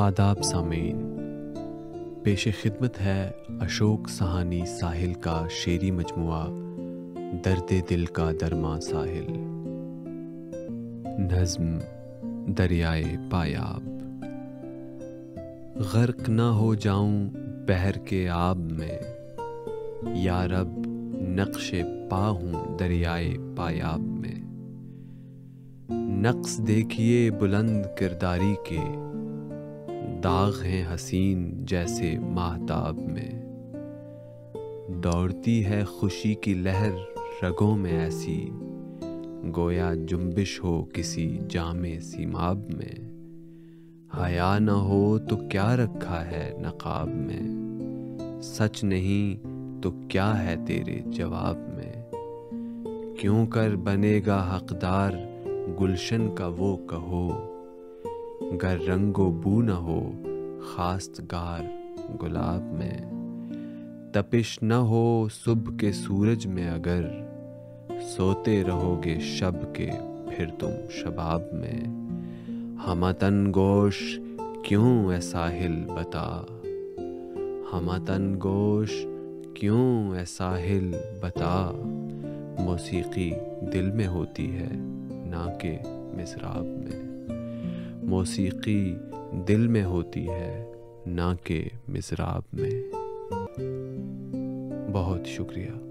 آداب سامعین، پیش خدمت ہے اشوک سہانی ساحل کا شیری مجموعہ، درد دل کا درما ساحل۔ نظم دریائے پایاب۔ غرق نہ ہو جاؤں بہر کے آب میں، یا رب نقش پا ہوں دریائے پایاب میں۔ نقص دیکھیے بلند کرداری کے داغ ہیں حسین جیسے ماہتاب میں۔ دوڑتی ہے خوشی کی لہر رگوں میں ایسی، گویا جنبش ہو کسی جامع سیماب میں۔ حیا نہ ہو تو کیا رکھا ہے نقاب میں؟ سچ نہیں تو کیا ہے تیرے جواب میں؟ کیوں کر بنے گا حقدار، گلشن کا وہ کہو۔ گر رنگ و بو نہ ہو خاست گار گلاب میں۔ تپش نہ ہو صبح کے سورج میں اگر، سوتے رہو گے شب کے پھر تم شباب میں۔ ہمتن گوش، کیوں اے ساحل بتا؟ ہمتن گوش، کیوں اے ساحل بتا؟ موسیقی دل میں ہوتی ہے نہ کہ مصراب میں۔ موسیقی دل میں ہوتی ہے نہ کہ مصراب میں۔ بہت شکریہ۔